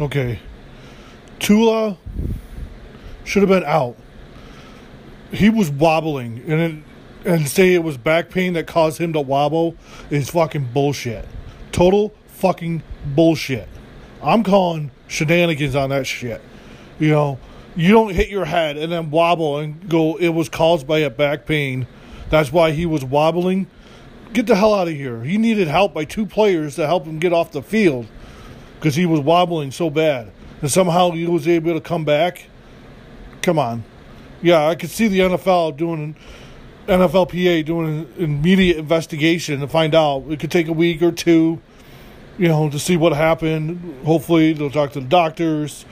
Okay. Tua should have been out. He was wobbling, and it, and say it was back pain that caused him to wobble is fucking bullshit. Total fucking bullshit. I'm calling shenanigans on that shit. You know, you don't hit your head and then wobble and go, it was caused by a back pain. That's why he was wobbling. Get the hell out of here. He needed help by two players to help him get off the field because he was wobbling so bad. And somehow he was able to come back. Come on. Yeah, I could see the NFL doing, NFLPA doing an immediate investigation to find out. It could take a week or two, you know, to see what happened. Hopefully, they'll talk to the doctors,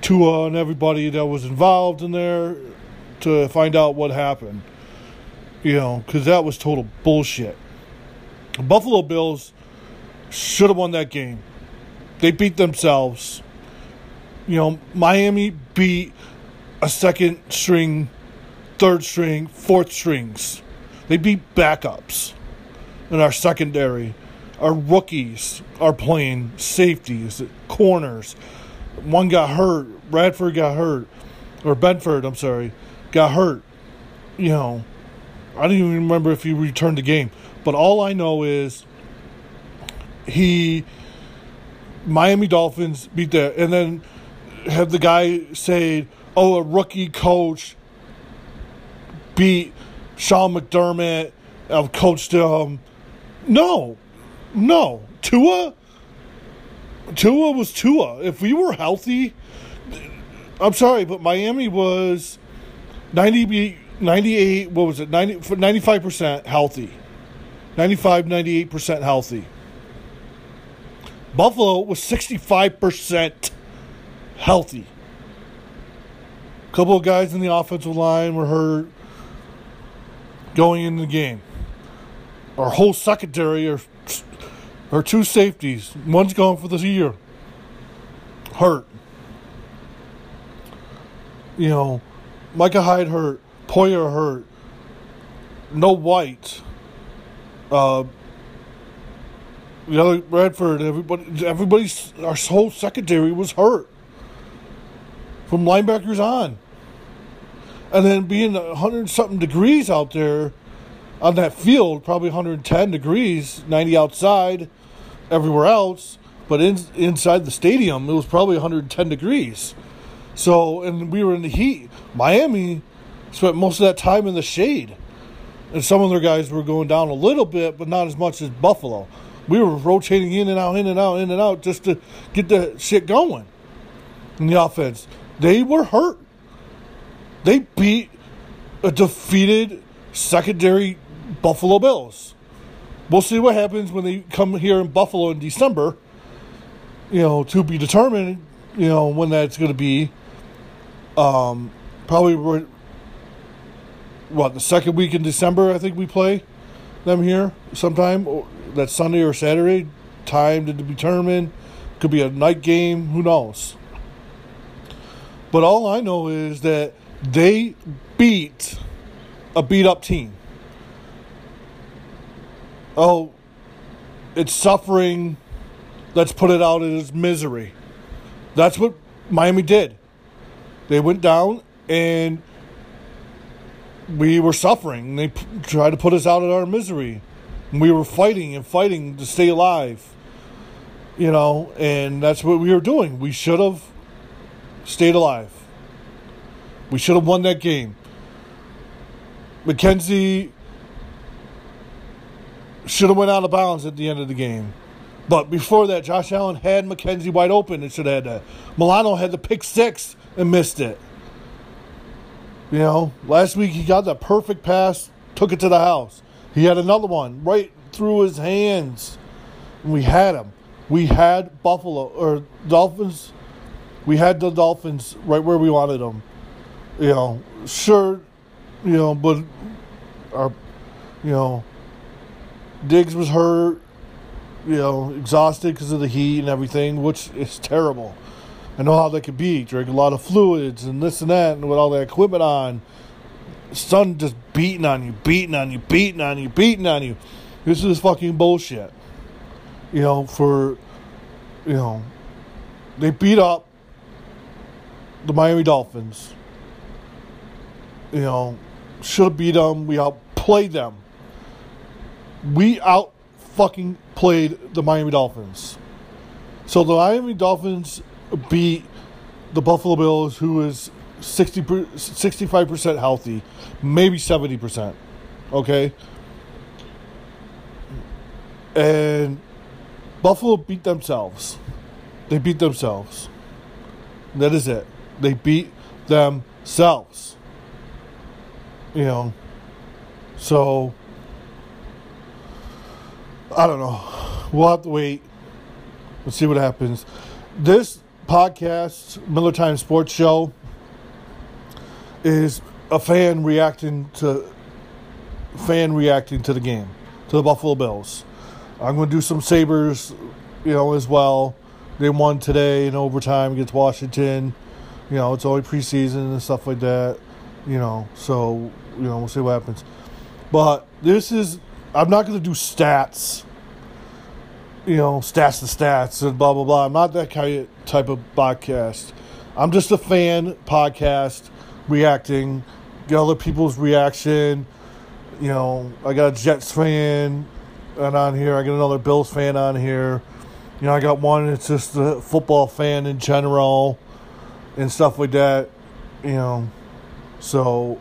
Tua, and everybody that was involved in there to find out what happened. You know, because that was total bullshit. Buffalo Bills should have won that game. They beat themselves. You know, Miami beat a second string, third string, fourth strings. They beat backups in our secondary. Our rookies are playing safeties, corners. One got hurt. Radford got hurt. Or Benford, I'm sorry, got hurt. You know, I don't even remember if he returned the game. But all I know is he Miami Dolphins beat that and then have the guy say, "Oh, a rookie coach beat Sean McDermott. I've coached him." No, no, Tua. Tua was Tua. If we were healthy, I'm sorry, but Miami was 90, 98, what was it, 90, 95% healthy. 95, 98% healthy. Buffalo was 65% healthy. A couple of guys in the offensive line were hurt going into the game. Our whole secondary are, are two safeties. One's gone for the year. Hurt. You know, Micah Hyde hurt. Poyer hurt. No White. Uh, you know, Bradford, everybody, everybody's, our whole secondary was hurt from linebackers on. And then being 100 something degrees out there on that field, probably 110 degrees, 90 outside, everywhere else, but in, inside the stadium, it was probably 110 degrees. So, and we were in the heat. Miami spent most of that time in the shade and some of their guys were going down a little bit, but not as much as Buffalo. We were rotating in and out, in and out, in and out, just to get the shit going in the offense. They were hurt. They beat a defeated secondary Buffalo Bills. We'll see what happens when they come here in Buffalo in December. You know, to be determined. You know when that's going to be. Um, probably what the second week in December. I think we play them here sometime. That Sunday or Saturday. Time to determine. Could be a night game. Who knows? But all I know is that they beat a beat up team. Oh, it's suffering. Let's put it out as misery. That's what Miami did. They went down and we were suffering. They p- tried to put us out of our misery. We were fighting and fighting to stay alive. You know, and that's what we were doing. We should have stayed alive. We should have won that game. McKenzie should have went out of bounds at the end of the game. But before that, Josh Allen had McKenzie wide open and should have had that. Milano had the pick six and missed it. You know, last week he got the perfect pass, took it to the house. He had another one right through his hands. And we had him. We had Buffalo or Dolphins. We had the Dolphins right where we wanted them. You know, sure, you know, but our, you know, Diggs was hurt. You know, exhausted because of the heat and everything, which is terrible. I know how that could be. Drink a lot of fluids and this and that, and with all that equipment on, sun just beating on you, beating on you, beating on you, beating on you. This is fucking bullshit. You know, for you know, they beat up the Miami Dolphins. You know, should have beat them. We outplayed them. We out fucking played the Miami Dolphins. So the Miami Dolphins beat the Buffalo Bills, who is 60, 65% healthy, maybe 70%. Okay? And Buffalo beat themselves. They beat themselves. That is it. They beat themselves. You know. So I don't know. We'll have to wait. Let's see what happens. This podcast, Miller Time Sports Show, is a fan reacting to fan reacting to the game, to the Buffalo Bills. I'm going to do some Sabres, you know, as well. They won today in overtime against Washington. You know, it's only preseason and stuff like that. You know, so you know, we'll see what happens. But this is I'm not going to do stats. You know, stats to stats and blah blah blah. I'm not that kind of type of podcast. I'm just a fan podcast reacting, get other people's reaction. You know, I got a Jets fan and on here. I got another Bills fan on here. You know, I got one that's just a football fan in general and stuff like that. You know, so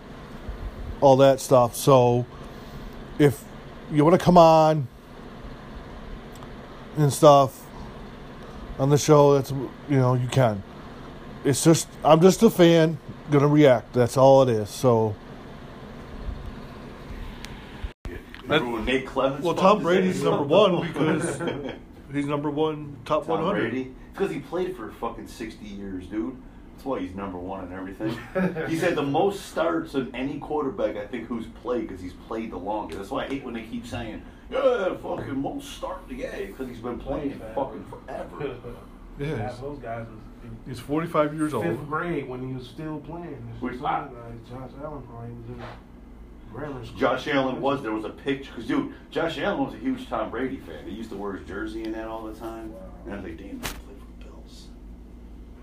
all that stuff. So if you want to come on and stuff on the show, that's you know you can. It's just I'm just a fan, gonna react. That's all it is. So. Remember when Nate Clemens? Well, Tom Brady's number one because he's number one, top Tom 100. Brady. Because he played for fucking 60 years, dude. That's why he's number one and everything. he's had the most starts of any quarterback, I think, who's played because he's played the longest. That's why I hate when they keep saying, yeah, fucking most start the game because he's been playing fucking forever. Yeah, those guys was in he's 45 years old. fifth old. grade when he was still playing. Which- Some of the guys, Josh Allen probably was in grammar school. Josh Allen was, there was a picture, because, dude, Josh Allen was a huge Tom Brady fan. He used to wear his jersey and that all the time. And I was like, damn, he played for the Bills.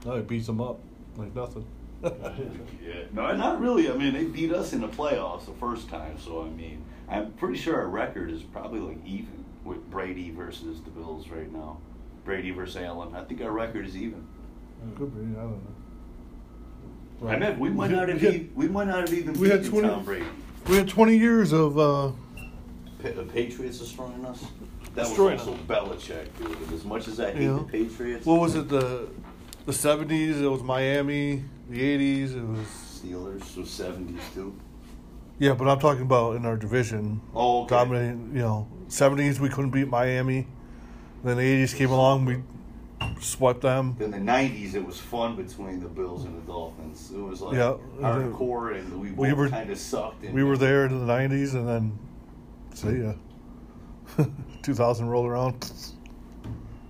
No, he beats them up like nothing. Yeah, no, not really. I mean, they beat us in the playoffs the first time, so I mean, I'm pretty sure our record is probably like even with Brady versus the Bills right now. Brady versus Allen. I think our record is even. Could be. I don't know. I meant we might not have We had- even, we might not have even we had beaten 20 Tom Brady. We had 20 years of. Uh, Pa- the Patriots destroying us. That Destroying was also Belichick, dude. As much as I hate Yeah. the Patriots, what was it? The the 70s. It was Miami. The 80s. It was. Steelers, so seventies too. Yeah, but I'm talking about in our division. Oh, okay. Dominating. You know, 70s we couldn't beat Miami. Then the 80s came along. We swept them. In the '90s, it was fun between the Bills and the Dolphins. It was like Yeah. hardcore, and we We were- kind of sucked. And We were there in the 90s, and then see ya. 2000 rolled around.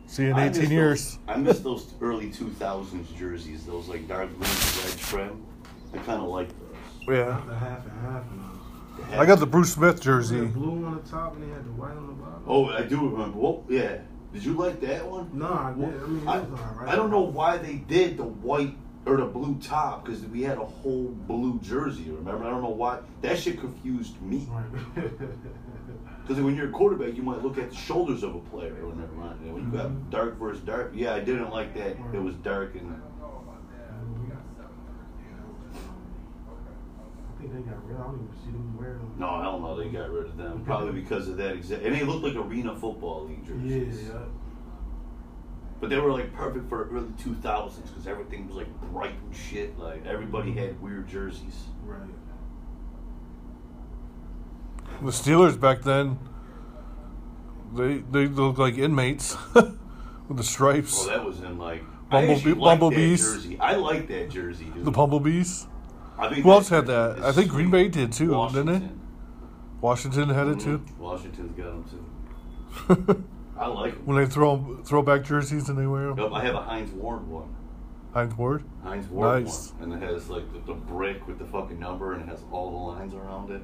See you in I miss 18 those- years. I miss those early 2000s jerseys, those like dark green red trim. I kind of like those. Yeah. The half and half. I got the Bruce Smith jersey. had blue on the top and they had the white on the bottom. Oh, I do remember. Well, yeah. Did you like that one? No, I did. I mean, I, was alright. I don't know why they did the white or the blue top because we had a whole blue jersey. Remember? I don't know why. That shit confused me. Because when you're a quarterback, you might look at the shoulders of a player. Right? And When you got Mhm. dark versus dark, yeah, I didn't like that. It was dark and I think they got rid. I don't even see them wearing them. no, hell no, they got rid of them probably because of that exact. And they looked like arena football league jerseys. yeah. But they were like perfect for early 2000s because everything was like bright and shit. Like everybody had weird jerseys. Right. The Steelers back then, they they looked like inmates with the stripes. Well, that was in like Bumblebee- I actually Bumblebees. That jersey. I like that jersey, dude. The Bumblebees. I think Who else had that? I think Green. Bay did too, didn't they? Washington had it too. Mhm. Washington's got them too. I like them. when they throw throwback jerseys and they wear them. Yep, I have a Hines Ward one. Hines Ward. Hines Ward Nice. one, and it has like the, the brick with the fucking number, and it has all the lines around it.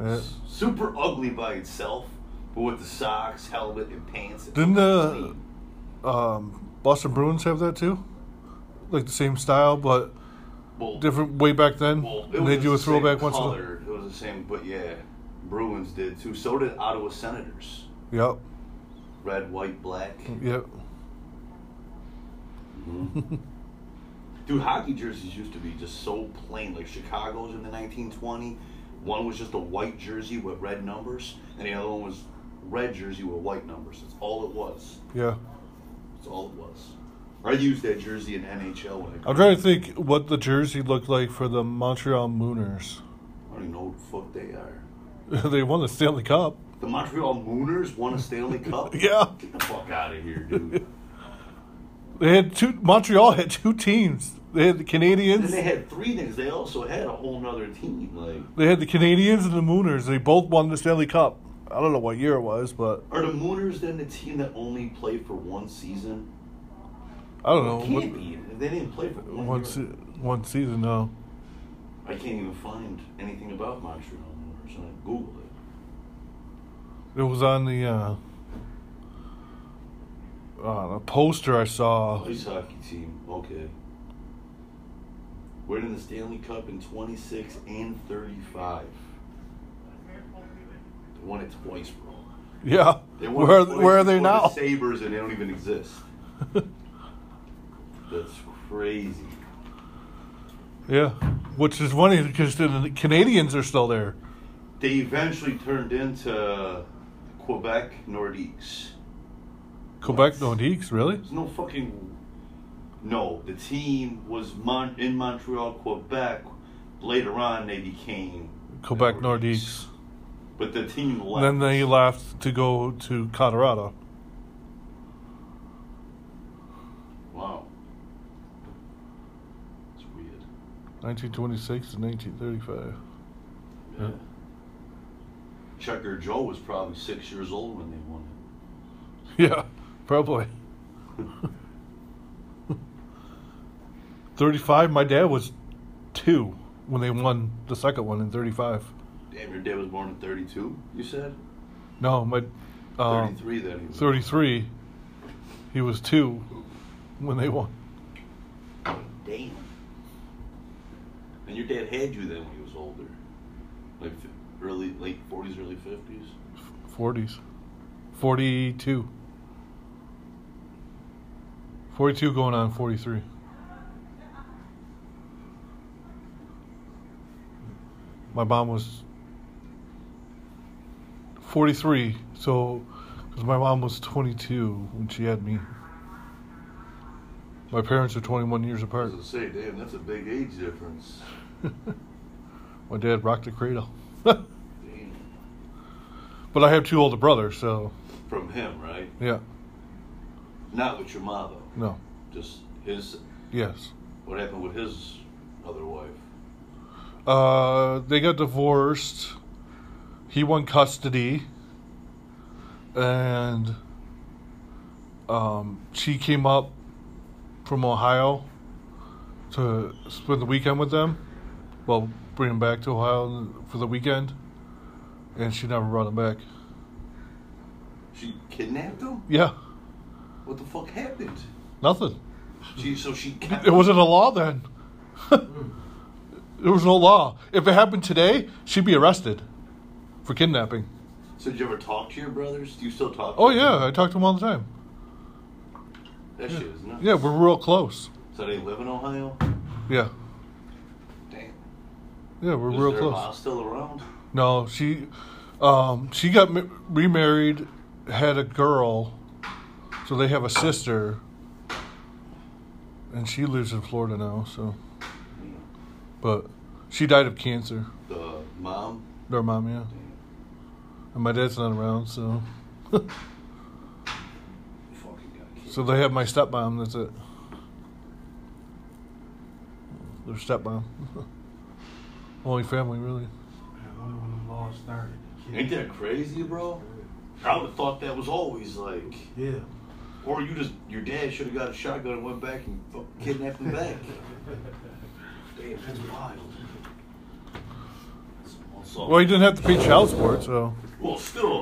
Yeah. S- Super ugly by itself, but with the socks, helmet, and pants. it's Didn't the clean. um, Boston Bruins have that too? like the same style, but Well, different way back then. Well, it and was they do the a throwback same once color. It was the same, but yeah, Bruins did too. So did Ottawa Senators. Yep. Red, white, black. Yep. Mm-hmm. Dude, hockey jerseys used to be just so plain. Like Chicago's in the 1920. One was just a white jersey with red numbers, and the other one was red jersey with white numbers. That's all it was. Yeah. That's all it was. I used that jersey in NHL when I. I'm trying to think what the jersey looked like for the Montreal Mooners. I don't even know what the fuck they are. they won the Stanley Cup. The Montreal Mooners won a Stanley Cup. Yeah. Get the fuck out of here, dude. They had two. Montreal had two teams. They had the And Canadiens. they had three things. They also had a whole nother team. Like, They had the Canadiens and the Mooners. They both won the Stanley Cup. I don't know what year it was, but are the Mooners then the team that only played for one season? I don't know. Can't be. They didn't play for one. one se- one season, no. I can't even find anything about Montreal Mooners. I googled it. It was on the uh, uh, a poster I saw. Ice hockey team. Okay. Winning the Stanley Cup in 26 and 35. They won it twice, bro. Yeah. They won Where it twice where are they now? The Sabers, and they don't even exist. That's crazy. Yeah, which is funny because the Canadiens are still there. They eventually turned into Quebec Nordiques. Quebec What? Nordiques, really? There's no fucking. No, the team was Mon- in Montreal, Quebec. Later on, they became Quebec Nordiques. But the team left. Then they left to go to Colorado. Wow. It's weird. 1926 to 1935. Yeah. Checker Joe was probably six years old when they won it. Yeah, probably. 35, my dad was two when they won the second one in 35. Damn, your dad was born in 32, you said? No, my um, 33 then. he was- 33, he was two when they won. Damn. And your dad had you then when he was older? Like early, late 40s, early 50s? 40s. 42. 42 going on 43. My mom was 43, so because my mom was 22 when she had me. My parents are 21 years I apart. was going to say, damn, that's a big age difference. My dad rocked the cradle. Damn. but I have two older brothers, so From him, right? yeah, Not with your mom, though. no, Just his. yes. What happened with his other wife? Uh, they got divorced. He won custody, and um, she came up from Ohio to spend the weekend with them. Well, bring him back to Ohio for the weekend, and she never brought him back. She kidnapped him? Yeah, What the fuck happened? nothing. She so she kept It wasn't a law then. there was no law. If it happened today, she'd be arrested for kidnapping. So did you ever talk to your brothers? Do you still talk? to Oh them? yeah, I talk to them all the time. That shit is nuts. Yeah, we're real close. So they live in Ohio? Yeah, Damn. yeah, we're is real close. mom still around? No, she, um, she got ma- remarried, had a girl, so they have a sister, and she lives in Florida now. So, but she died of cancer. The mom? Their mom, yeah, and my dad's not around, so, Fucking got killed. So they have my stepmom. That's it. Their stepmom. Only family, really. Yeah, only when the law started. Ain't that crazy, bro? I would have thought that was always like, Yeah. or you just your dad should have got a shotgun and went back and kidnapped him back. Damn, that's wild. Well, he didn't have to pay child support, so. well, still,